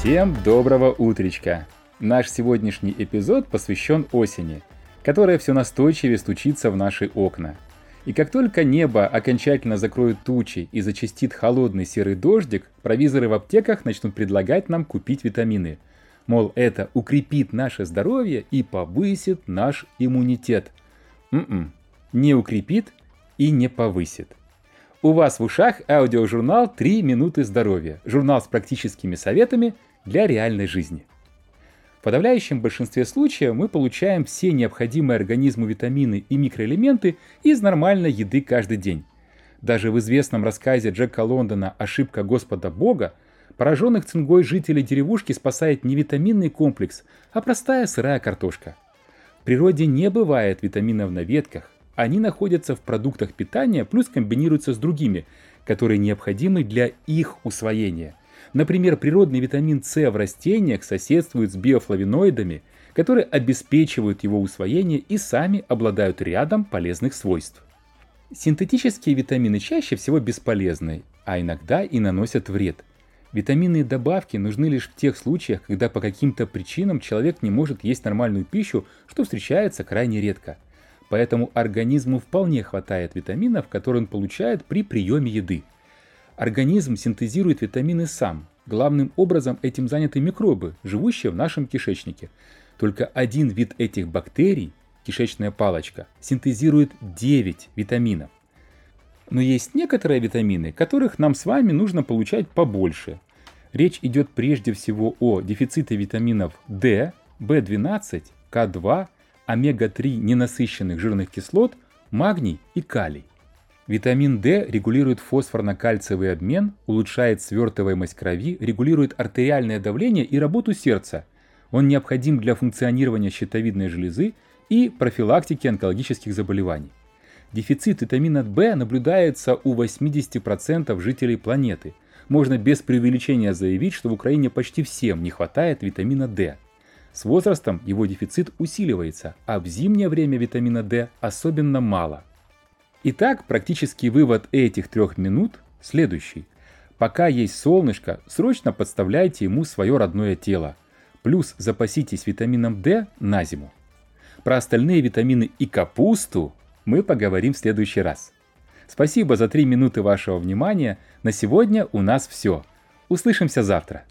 Всем доброго утречка! Наш сегодняшний эпизод посвящен осени, которая все настойчивее стучится в наши окна. И как только небо окончательно закроет тучи и зачастит холодный серый дождик, провизоры в аптеках начнут предлагать нам купить витамины. Мол, это укрепит наше здоровье и повысит наш иммунитет. М-м, не укрепит и не повысит. У вас в ушах аудиожурнал «3 минуты здоровья», журнал с практическими советами для реальной жизни. В подавляющем большинстве случаев мы получаем все необходимые организму витамины и микроэлементы из нормальной еды каждый день. Даже в известном рассказе Джека Лондона «Ошибка Господа Бога» пораженных цингой жителей деревушки спасает не витаминный комплекс, а простая сырая картошка. В природе не бывает витаминов на ветках, они находятся в продуктах питания, плюс комбинируются с другими, которые необходимы для их усвоения. Например, природный витамин С в растениях соседствует с биофлавоноидами, которые обеспечивают его усвоение и сами обладают рядом полезных свойств. Синтетические витамины чаще всего бесполезны, а иногда и наносят вред. Витаминные добавки нужны лишь в тех случаях, когда по каким-то причинам человек не может есть нормальную пищу, что встречается крайне редко – Поэтому организму вполне хватает витаминов, которые он получает при приеме еды. Организм синтезирует витамины сам. Главным образом этим заняты микробы, живущие в нашем кишечнике. Только один вид этих бактерий, кишечная палочка, синтезирует 9 витаминов. Но есть некоторые витамины, которых нам с вами нужно получать побольше. Речь идет прежде всего о дефиците витаминов D, B12, К2, омега-3 ненасыщенных жирных кислот, магний и калий. Витамин D регулирует фосфорно-кальциевый обмен, улучшает свертываемость крови, регулирует артериальное давление и работу сердца. Он необходим для функционирования щитовидной железы и профилактики онкологических заболеваний. Дефицит витамина В наблюдается у 80% жителей планеты. Можно без преувеличения заявить, что в Украине почти всем не хватает витамина D. С возрастом его дефицит усиливается, а в зимнее время витамина D особенно мало. Итак, практический вывод этих трех минут следующий. Пока есть солнышко, срочно подставляйте ему свое родное тело. Плюс запаситесь витамином D на зиму. Про остальные витамины и капусту мы поговорим в следующий раз. Спасибо за три минуты вашего внимания. На сегодня у нас все. Услышимся завтра.